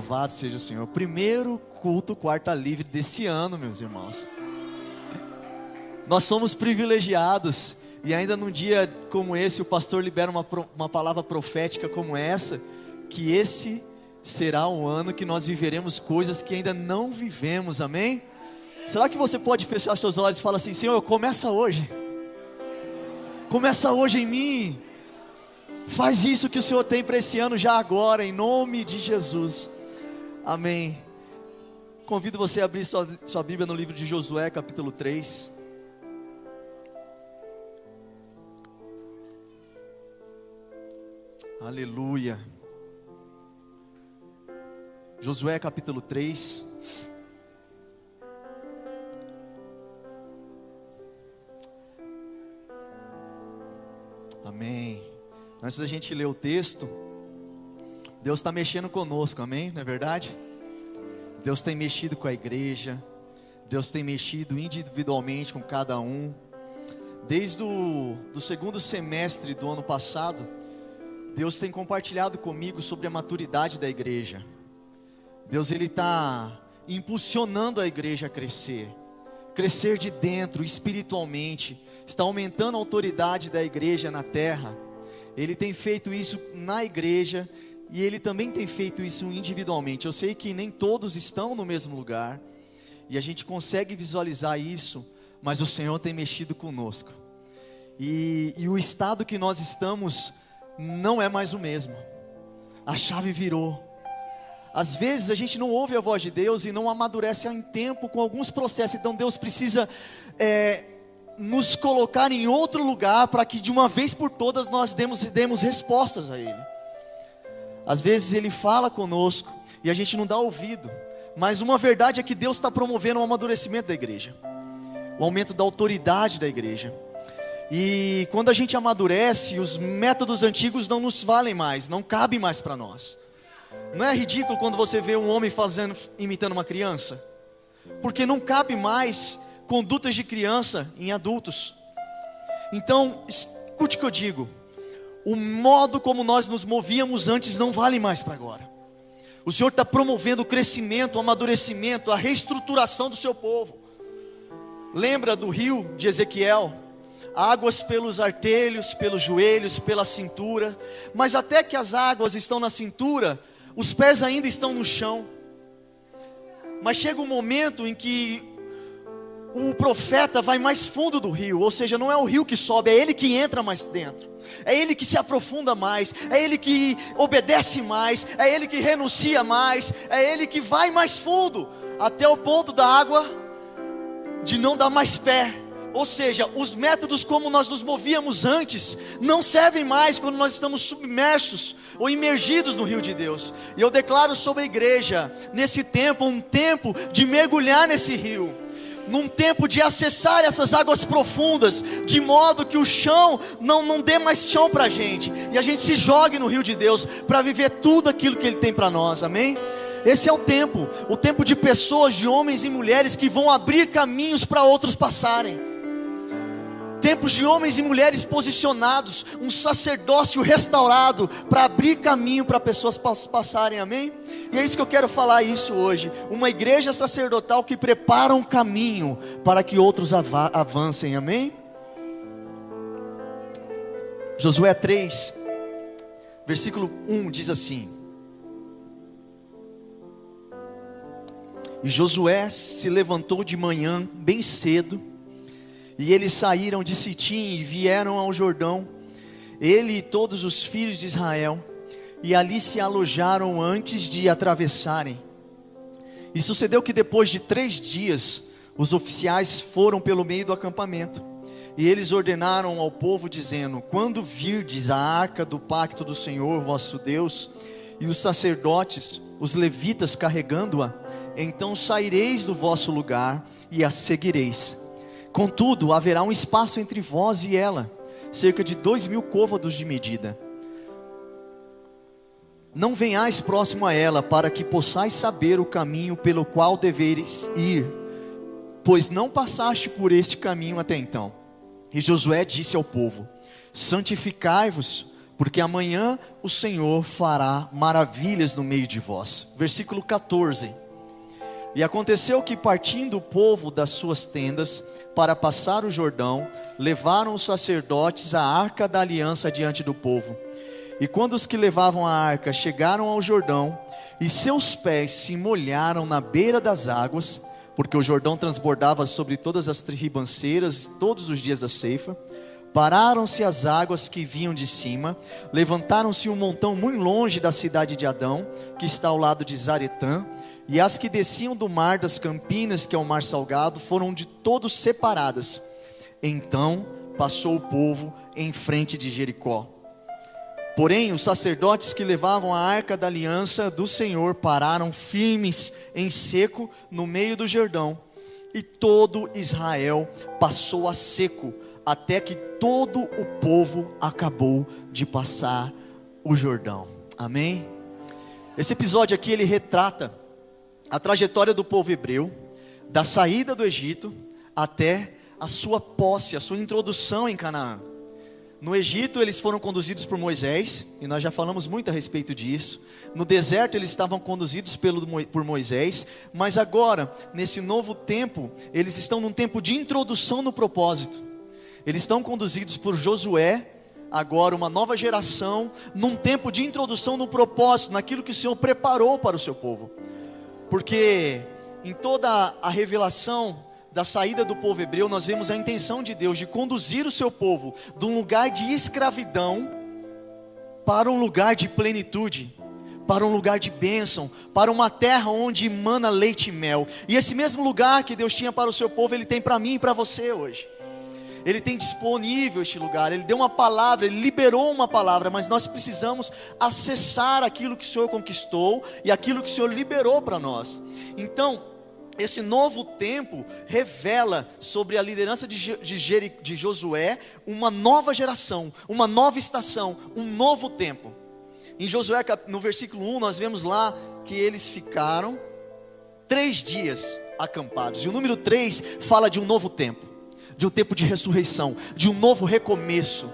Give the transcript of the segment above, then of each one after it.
Louvado seja o Senhor. Primeiro culto quarta livre desse ano, meus irmãos. Nós somos privilegiados e ainda num dia como esse o pastor libera uma, uma palavra profética como essa, que esse será um ano que nós viveremos coisas que ainda não vivemos, amém? Será que você pode fechar seus olhos e falar assim, Senhor, começa hoje. Começa hoje em mim. Faz isso que o Senhor tem para esse ano já agora, em nome de Jesus. Amém. Convido você a abrir sua, sua Bíblia no livro de Josué, capítulo 3. Aleluia. Josué capítulo 3. Amém. Antes da gente ler o texto, Deus está mexendo conosco, amém? Não é verdade? Deus tem mexido com a igreja, Deus tem mexido individualmente com cada um. Desde o do segundo semestre do ano passado, Deus tem compartilhado comigo sobre a maturidade da igreja. Deus ele está impulsionando a igreja a crescer, crescer de dentro, espiritualmente, está aumentando a autoridade da igreja na terra. Ele tem feito isso na igreja e ele também tem feito isso individualmente. Eu sei que nem todos estão no mesmo lugar e a gente consegue visualizar isso, mas o Senhor tem mexido conosco. E, e o estado que nós estamos não é mais o mesmo. A chave virou. Às vezes a gente não ouve a voz de Deus e não amadurece em tempo com alguns processos. Então Deus precisa é, nos colocar em outro lugar para que de uma vez por todas nós demos, demos respostas a Ele. Às vezes Ele fala conosco e a gente não dá ouvido, mas uma verdade é que Deus está promovendo o amadurecimento da igreja, o aumento da autoridade da igreja. E quando a gente amadurece, os métodos antigos não nos valem mais, não cabem mais para nós. Não é ridículo quando você vê um homem fazendo, imitando uma criança? Porque não cabe mais condutas de criança em adultos. Então, escute o que eu digo: o modo como nós nos movíamos antes não vale mais para agora. O Senhor está promovendo o crescimento, o amadurecimento, a reestruturação do seu povo. Lembra do rio de Ezequiel? Águas pelos artelhos, pelos joelhos, pela cintura, mas até que as águas estão na cintura, os pés ainda estão no chão. Mas chega um momento em que o profeta vai mais fundo do rio, ou seja, não é o rio que sobe, é ele que entra mais dentro, é ele que se aprofunda mais, é ele que obedece mais, é ele que renuncia mais, é ele que vai mais fundo, até o ponto da água de não dar mais pé. Ou seja, os métodos como nós nos movíamos antes não servem mais quando nós estamos submersos ou imergidos no rio de Deus. E eu declaro sobre a igreja, nesse tempo, um tempo de mergulhar nesse rio num tempo de acessar essas águas profundas, de modo que o chão não, não dê mais chão para a gente, e a gente se jogue no rio de Deus para viver tudo aquilo que Ele tem para nós, amém? Esse é o tempo, o tempo de pessoas, de homens e mulheres que vão abrir caminhos para outros passarem tempos de homens e mulheres posicionados, um sacerdócio restaurado para abrir caminho para pessoas passarem, amém? E é isso que eu quero falar isso hoje, uma igreja sacerdotal que prepara um caminho para que outros avancem, amém? Josué 3, versículo 1 diz assim: E Josué se levantou de manhã bem cedo, e eles saíram de Sitim e vieram ao Jordão, ele e todos os filhos de Israel, e ali se alojaram antes de atravessarem. E sucedeu que depois de três dias, os oficiais foram pelo meio do acampamento, e eles ordenaram ao povo, dizendo: Quando virdes a arca do pacto do Senhor vosso Deus, e os sacerdotes, os levitas carregando-a, então saireis do vosso lugar e a seguireis. Contudo, haverá um espaço entre vós e ela, cerca de dois mil côvados de medida. Não venhais próximo a ela, para que possais saber o caminho pelo qual deveres ir, pois não passaste por este caminho até então. E Josué disse ao povo: Santificai-vos, porque amanhã o Senhor fará maravilhas no meio de vós. Versículo 14. E aconteceu que, partindo o povo das suas tendas para passar o Jordão, levaram os sacerdotes a arca da aliança diante do povo. E quando os que levavam a arca chegaram ao Jordão, e seus pés se molharam na beira das águas, porque o Jordão transbordava sobre todas as ribanceiras todos os dias da ceifa, pararam-se as águas que vinham de cima, levantaram-se um montão muito longe da cidade de Adão, que está ao lado de Zaretã, e as que desciam do mar das Campinas, que é o mar salgado, foram de todos separadas. Então passou o povo em frente de Jericó. Porém, os sacerdotes que levavam a arca da aliança do Senhor pararam firmes em seco no meio do Jordão, e todo Israel passou a seco, até que todo o povo acabou de passar o Jordão. Amém? Esse episódio aqui ele retrata a trajetória do povo hebreu, da saída do Egito até a sua posse, a sua introdução em Canaã. No Egito eles foram conduzidos por Moisés, e nós já falamos muito a respeito disso. No deserto eles estavam conduzidos pelo, por Moisés, mas agora, nesse novo tempo, eles estão num tempo de introdução no propósito. Eles estão conduzidos por Josué, agora uma nova geração, num tempo de introdução no propósito, naquilo que o Senhor preparou para o seu povo porque em toda a revelação da saída do povo hebreu, nós vemos a intenção de Deus de conduzir o seu povo de um lugar de escravidão para um lugar de plenitude, para um lugar de bênção, para uma terra onde emana leite e mel. E esse mesmo lugar que Deus tinha para o seu povo, Ele tem para mim e para você hoje. Ele tem disponível este lugar, Ele deu uma palavra, Ele liberou uma palavra, mas nós precisamos acessar aquilo que o Senhor conquistou e aquilo que o Senhor liberou para nós. Então, esse novo tempo revela sobre a liderança de, de, de Josué uma nova geração, uma nova estação, um novo tempo. Em Josué, no versículo 1, nós vemos lá que eles ficaram três dias acampados, e o número 3 fala de um novo tempo de um tempo de ressurreição, de um novo recomeço.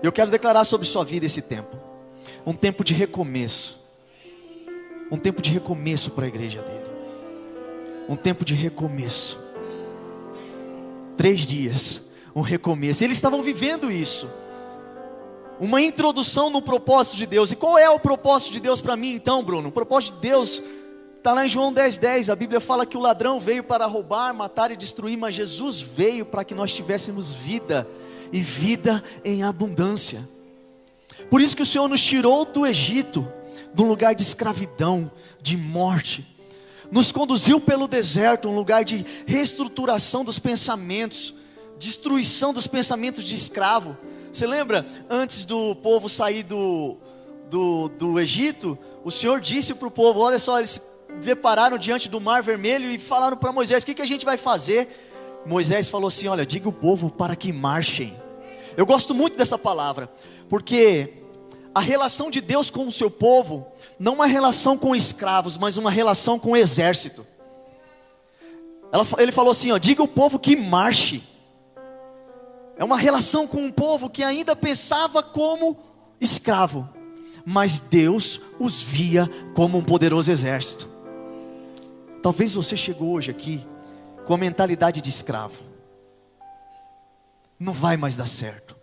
Eu quero declarar sobre sua vida esse tempo. Um tempo de recomeço. Um tempo de recomeço para a igreja dele. Um tempo de recomeço. Três dias, um recomeço. Eles estavam vivendo isso. Uma introdução no propósito de Deus. E qual é o propósito de Deus para mim então, Bruno? O propósito de Deus Está lá em João 10,10, 10, a Bíblia fala que o ladrão veio para roubar, matar e destruir, mas Jesus veio para que nós tivéssemos vida, e vida em abundância. Por isso que o Senhor nos tirou do Egito, de um lugar de escravidão, de morte, nos conduziu pelo deserto, um lugar de reestruturação dos pensamentos, destruição dos pensamentos de escravo. Você lembra, antes do povo sair do, do, do Egito, o Senhor disse para o povo: olha só, eles depararam diante do mar vermelho e falaram para Moisés: O que, que a gente vai fazer? Moisés falou assim: Olha, diga o povo para que marchem. Eu gosto muito dessa palavra, porque a relação de Deus com o seu povo não é uma relação com escravos, mas uma relação com o exército. Ela, ele falou assim: ó, diga o povo que marche. É uma relação com um povo que ainda pensava como escravo, mas Deus os via como um poderoso exército. Talvez você chegou hoje aqui com a mentalidade de escravo. Não vai mais dar certo.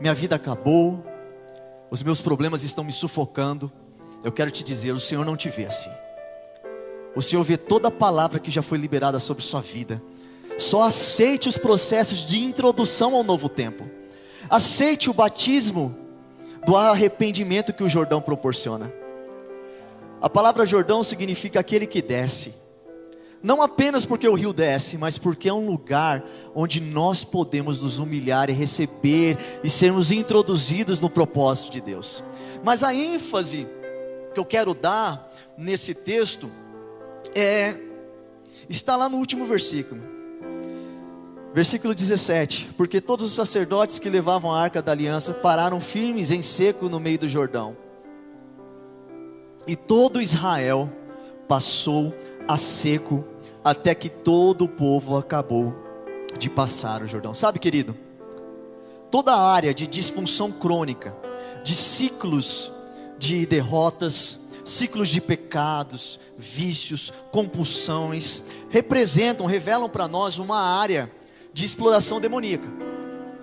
Minha vida acabou. Os meus problemas estão me sufocando. Eu quero te dizer, o Senhor não te vê assim. O Senhor vê toda a palavra que já foi liberada sobre sua vida. Só aceite os processos de introdução ao novo tempo. Aceite o batismo do arrependimento que o Jordão proporciona. A palavra Jordão significa aquele que desce. Não apenas porque o rio desce, mas porque é um lugar onde nós podemos nos humilhar e receber e sermos introduzidos no propósito de Deus. Mas a ênfase que eu quero dar nesse texto é está lá no último versículo. Versículo 17: Porque todos os sacerdotes que levavam a arca da aliança pararam firmes em seco no meio do Jordão. E todo Israel passou a seco até que todo o povo acabou de passar o Jordão. Sabe, querido? Toda a área de disfunção crônica, de ciclos de derrotas, ciclos de pecados, vícios, compulsões, representam, revelam para nós uma área de exploração demoníaca.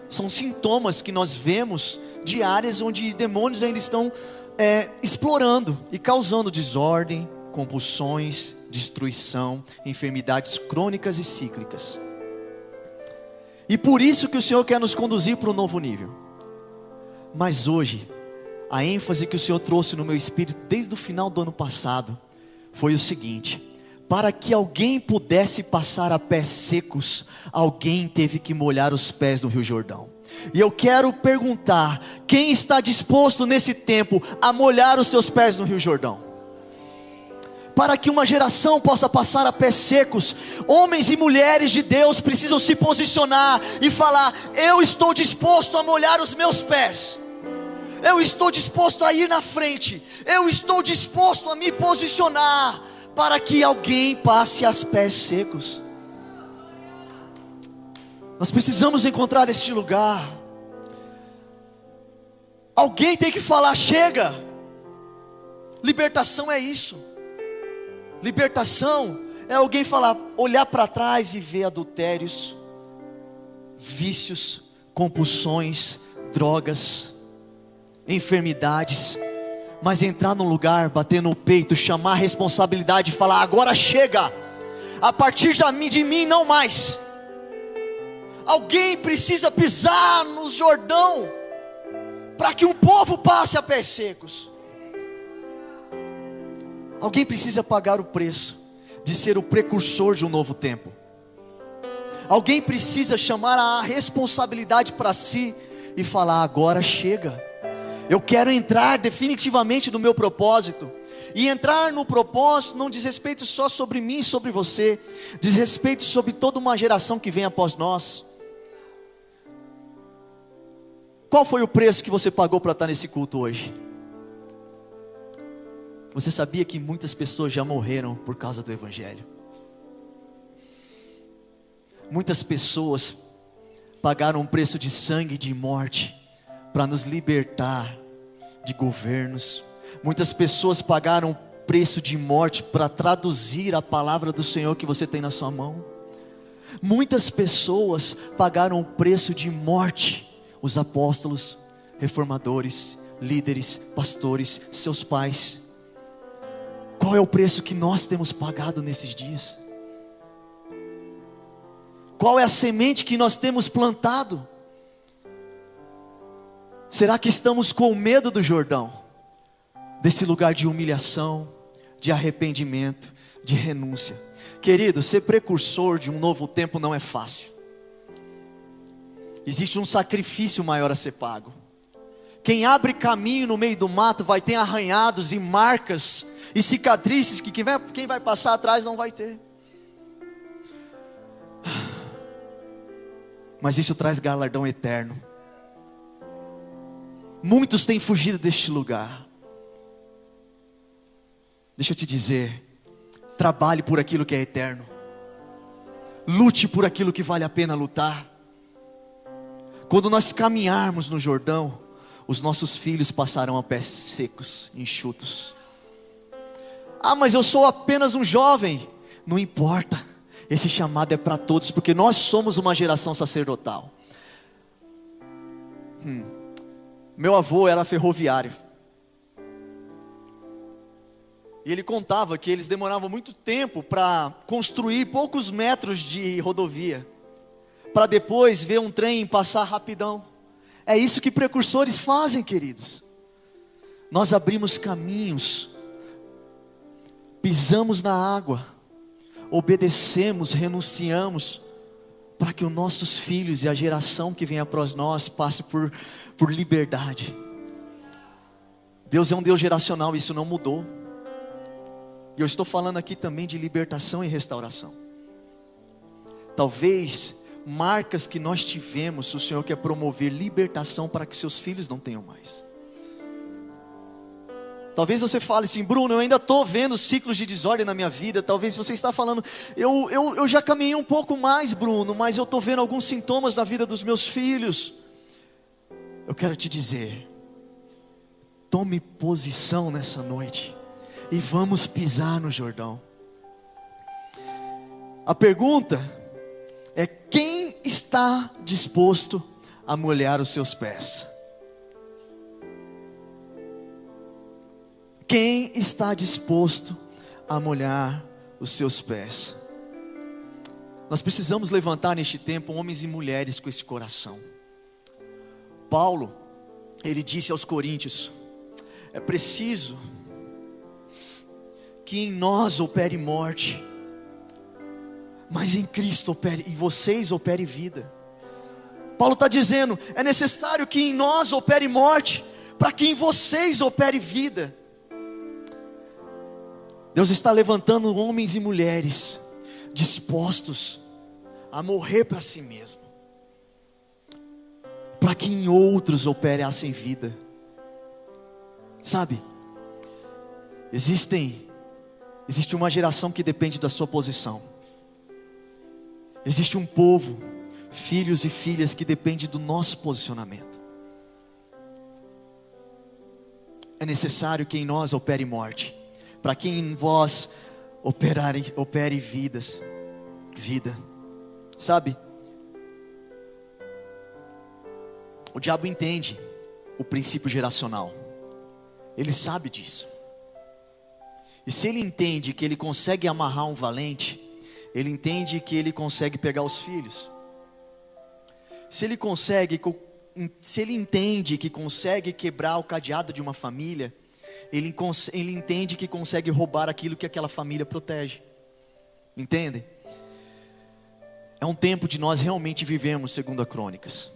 São sintomas que nós vemos de áreas onde demônios ainda estão é, explorando e causando desordem, compulsões, destruição, enfermidades crônicas e cíclicas. E por isso que o Senhor quer nos conduzir para um novo nível. Mas hoje, a ênfase que o Senhor trouxe no meu espírito desde o final do ano passado foi o seguinte: para que alguém pudesse passar a pés secos, alguém teve que molhar os pés no Rio Jordão. E eu quero perguntar: quem está disposto nesse tempo a molhar os seus pés no Rio Jordão? Para que uma geração possa passar a pés secos, homens e mulheres de Deus precisam se posicionar e falar: Eu estou disposto a molhar os meus pés eu estou disposto a ir na frente, eu estou disposto a me posicionar para que alguém passe as pés secos. Nós precisamos encontrar este lugar. Alguém tem que falar: chega. Libertação é isso. Libertação é alguém falar, olhar para trás e ver adultérios, vícios, compulsões, drogas enfermidades, mas entrar no lugar, bater no peito, chamar a responsabilidade e falar: agora chega, a partir de mim não mais. Alguém precisa pisar no Jordão para que um povo passe a pés secos. Alguém precisa pagar o preço de ser o precursor de um novo tempo. Alguém precisa chamar a responsabilidade para si e falar: agora chega. Eu quero entrar definitivamente no meu propósito. E entrar no propósito não diz respeito só sobre mim e sobre você, diz respeito sobre toda uma geração que vem após nós. Qual foi o preço que você pagou para estar nesse culto hoje? Você sabia que muitas pessoas já morreram por causa do Evangelho? Muitas pessoas pagaram um preço de sangue e de morte para nos libertar de governos. Muitas pessoas pagaram preço de morte para traduzir a palavra do Senhor que você tem na sua mão. Muitas pessoas pagaram o preço de morte, os apóstolos, reformadores, líderes, pastores, seus pais. Qual é o preço que nós temos pagado nesses dias? Qual é a semente que nós temos plantado? Será que estamos com medo do Jordão? Desse lugar de humilhação, de arrependimento, de renúncia. Querido, ser precursor de um novo tempo não é fácil. Existe um sacrifício maior a ser pago. Quem abre caminho no meio do mato vai ter arranhados e marcas e cicatrizes que quem vai, quem vai passar atrás não vai ter. Mas isso traz galardão eterno. Muitos têm fugido deste lugar. Deixa eu te dizer, trabalhe por aquilo que é eterno. Lute por aquilo que vale a pena lutar. Quando nós caminharmos no Jordão, os nossos filhos passarão a pés secos, enxutos. Ah, mas eu sou apenas um jovem. Não importa. Esse chamado é para todos, porque nós somos uma geração sacerdotal. Hum. Meu avô era ferroviário. E ele contava que eles demoravam muito tempo para construir poucos metros de rodovia, para depois ver um trem passar rapidão. É isso que precursores fazem, queridos. Nós abrimos caminhos, pisamos na água, obedecemos, renunciamos, para que os nossos filhos e a geração que vem após nós passe por por liberdade. Deus é um Deus geracional, isso não mudou. E eu estou falando aqui também de libertação e restauração. Talvez marcas que nós tivemos, o Senhor quer promover libertação para que seus filhos não tenham mais. Talvez você fale assim, Bruno, eu ainda estou vendo ciclos de desordem na minha vida. Talvez você está falando, eu, eu, eu já caminhei um pouco mais, Bruno, mas eu estou vendo alguns sintomas na vida dos meus filhos. Eu quero te dizer, tome posição nessa noite e vamos pisar no Jordão. A pergunta é: quem está disposto a molhar os seus pés? Quem está disposto a molhar os seus pés? Nós precisamos levantar neste tempo homens e mulheres com esse coração. Paulo, ele disse aos Coríntios: é preciso que em nós opere morte, mas em Cristo opere, em vocês opere vida. Paulo está dizendo: é necessário que em nós opere morte, para que em vocês opere vida. Deus está levantando homens e mulheres dispostos a morrer para si mesmo, para que em outros operassem vida. Sabe? Existem existe uma geração que depende da sua posição. Existe um povo, filhos e filhas que depende do nosso posicionamento. É necessário que em nós opere morte para que em vós operare, opere vidas, vida. Sabe? O diabo entende o princípio geracional. Ele sabe disso. E se ele entende que ele consegue amarrar um valente, ele entende que ele consegue pegar os filhos. Se ele consegue, se ele entende que consegue quebrar o cadeado de uma família, ele, ele entende que consegue roubar aquilo que aquela família protege. Entende? É um tempo de nós realmente vivemos, segundo a Crônicas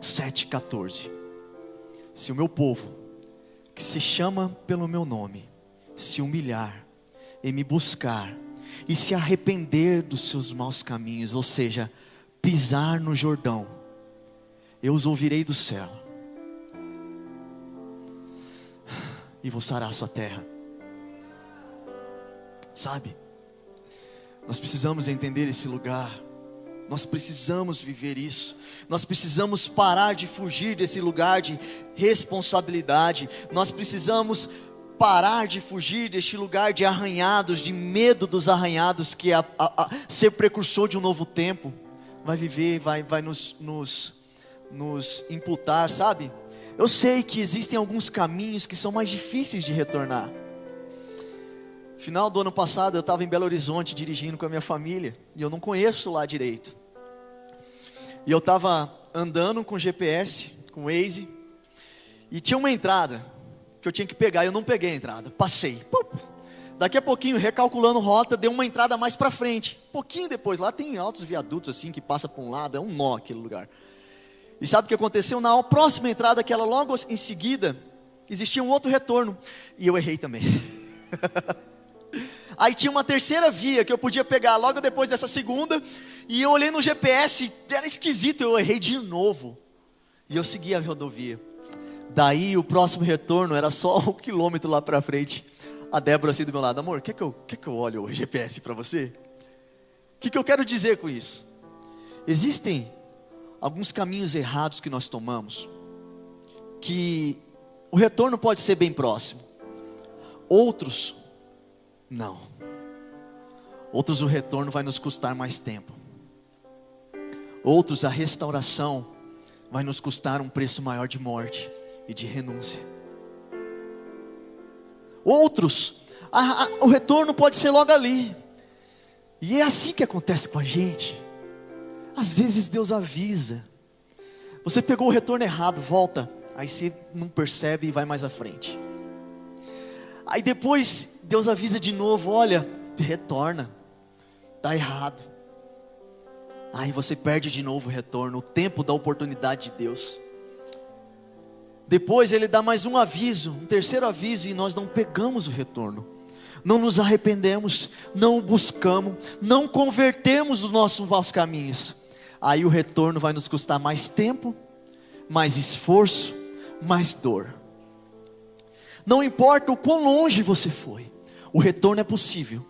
7,14. Se o meu povo, que se chama pelo meu nome, se humilhar e me buscar, e se arrepender dos seus maus caminhos, ou seja, pisar no Jordão, eu os ouvirei do céu e vou sarar a sua terra. Sabe? Nós precisamos entender esse lugar. Nós precisamos viver isso. Nós precisamos parar de fugir desse lugar de responsabilidade. Nós precisamos parar de fugir deste lugar de arranhados, de medo dos arranhados, que é a, a, a, ser precursor de um novo tempo. Vai viver, vai, vai nos, nos, nos imputar, sabe? Eu sei que existem alguns caminhos que são mais difíceis de retornar. Final do ano passado eu estava em Belo Horizonte dirigindo com a minha família e eu não conheço lá direito. E eu estava andando com GPS, com Waze, e tinha uma entrada que eu tinha que pegar. Eu não peguei a entrada, passei. Daqui a pouquinho, recalculando rota, deu uma entrada mais para frente. Pouquinho depois, lá tem altos viadutos assim que passa para um lado, é um nó aquele lugar. E sabe o que aconteceu? Na próxima entrada, aquela logo em seguida, existia um outro retorno. E eu errei também. Aí tinha uma terceira via que eu podia pegar logo depois dessa segunda. E eu olhei no GPS, era esquisito, eu errei de novo. E eu segui a rodovia. Daí o próximo retorno era só um quilômetro lá para frente. A Débora assim do meu lado, amor, quer que eu, quer que eu olhe o GPS para você? O que, que eu quero dizer com isso? Existem alguns caminhos errados que nós tomamos, que o retorno pode ser bem próximo, outros, não. Outros, o retorno vai nos custar mais tempo, outros, a restauração vai nos custar um preço maior de morte e de renúncia. Outros, a, a, o retorno pode ser logo ali, e é assim que acontece com a gente. Às vezes Deus avisa. Você pegou o retorno errado, volta. Aí você não percebe e vai mais à frente. Aí depois Deus avisa de novo: olha, retorna. Está errado. Aí você perde de novo o retorno, o tempo da oportunidade de Deus. Depois ele dá mais um aviso, um terceiro aviso, e nós não pegamos o retorno. não nos arrependemos, não o buscamos, não convertemos os nossos maus caminhos, aí o retorno vai nos custar mais tempo, mais esforço, mais dor. Não importa o quão longe você foi, o retorno é possível.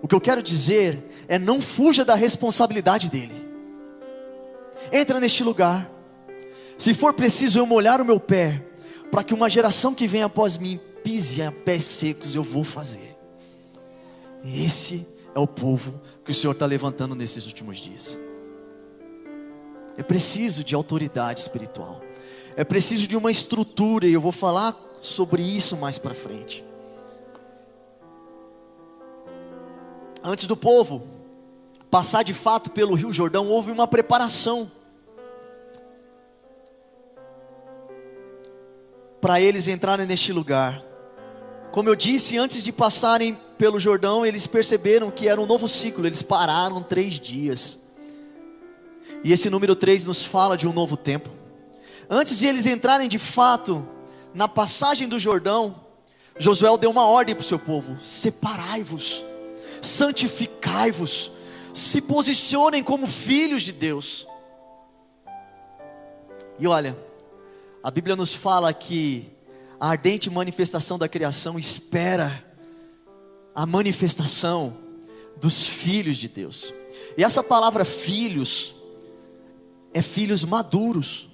O que eu quero dizer é não fuja da responsabilidade dele. Entra neste lugar. Se for preciso eu molhar o meu pé, para que uma geração que vem após mim pise a pés secos, eu vou fazer. Esse é o povo que o Senhor está levantando nesses últimos dias. É preciso de autoridade espiritual. É preciso de uma estrutura, e eu vou falar sobre isso mais para frente. Antes do povo passar de fato pelo Rio Jordão, houve uma preparação. Para eles entrarem neste lugar. Como eu disse, antes de passarem pelo Jordão, eles perceberam que era um novo ciclo, eles pararam três dias. E esse número três nos fala de um novo tempo. Antes de eles entrarem de fato na passagem do Jordão, Josué deu uma ordem para o seu povo: separai-vos, santificai-vos, se posicionem como filhos de Deus. E olha, a Bíblia nos fala que a ardente manifestação da criação espera a manifestação dos filhos de Deus. E essa palavra filhos é filhos maduros,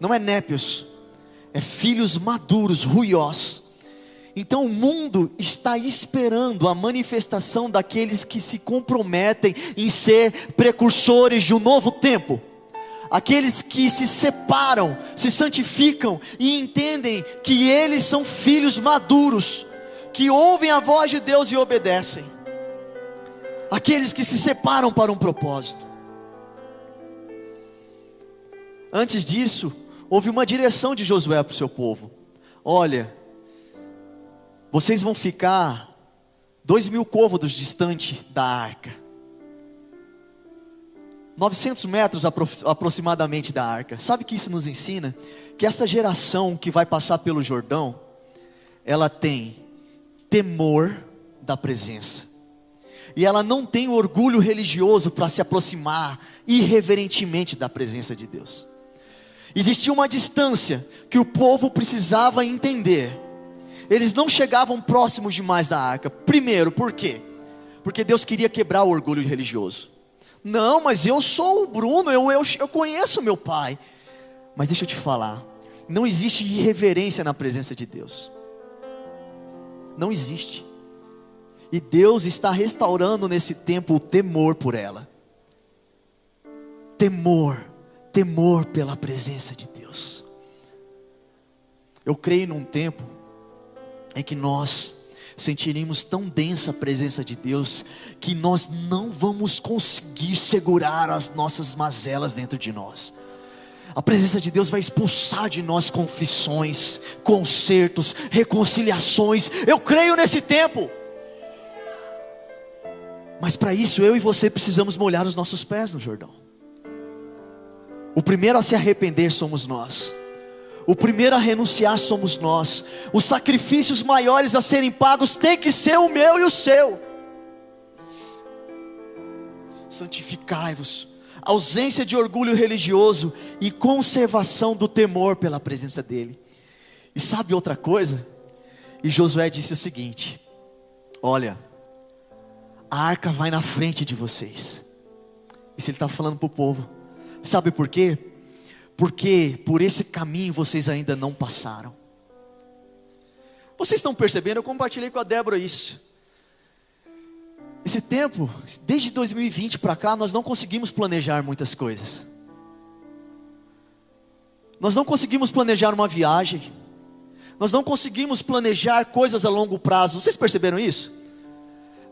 não é népios, é filhos maduros, ruiós. Então o mundo está esperando a manifestação daqueles que se comprometem em ser precursores de um novo tempo. Aqueles que se separam, se santificam e entendem que eles são filhos maduros, que ouvem a voz de Deus e obedecem. Aqueles que se separam para um propósito. Antes disso, houve uma direção de Josué para o seu povo: olha, vocês vão ficar dois mil côvados distante da arca, 900 metros aproximadamente da arca. Sabe o que isso nos ensina? Que essa geração que vai passar pelo Jordão, ela tem temor da presença. E ela não tem orgulho religioso para se aproximar irreverentemente da presença de Deus. Existia uma distância que o povo precisava entender. Eles não chegavam próximos demais da arca. Primeiro, por quê? Porque Deus queria quebrar o orgulho religioso. Não, mas eu sou o Bruno, eu, eu, eu conheço meu pai. Mas deixa eu te falar, não existe irreverência na presença de Deus. Não existe. E Deus está restaurando nesse tempo o temor por ela. Temor temor pela presença de Deus. Eu creio num tempo em que nós sentiremos tão densa a presença de Deus que nós não vamos conseguir segurar as nossas mazelas dentro de nós. A presença de Deus vai expulsar de nós confissões, consertos, reconciliações. Eu creio nesse tempo. Mas para isso eu e você precisamos molhar os nossos pés no Jordão. O primeiro a se arrepender somos nós. O primeiro a renunciar somos nós. Os sacrifícios maiores a serem pagos tem que ser o meu e o seu. Santificai-vos. Ausência de orgulho religioso e conservação do temor pela presença dEle. E sabe outra coisa? E Josué disse o seguinte: Olha, a arca vai na frente de vocês. Isso ele está falando para o povo. Sabe por quê? Porque por esse caminho vocês ainda não passaram. Vocês estão percebendo? Eu compartilhei com a Débora isso. Esse tempo, desde 2020 para cá, nós não conseguimos planejar muitas coisas. Nós não conseguimos planejar uma viagem. Nós não conseguimos planejar coisas a longo prazo. Vocês perceberam isso?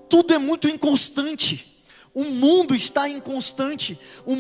Tudo é muito inconstante. O mundo está inconstante. O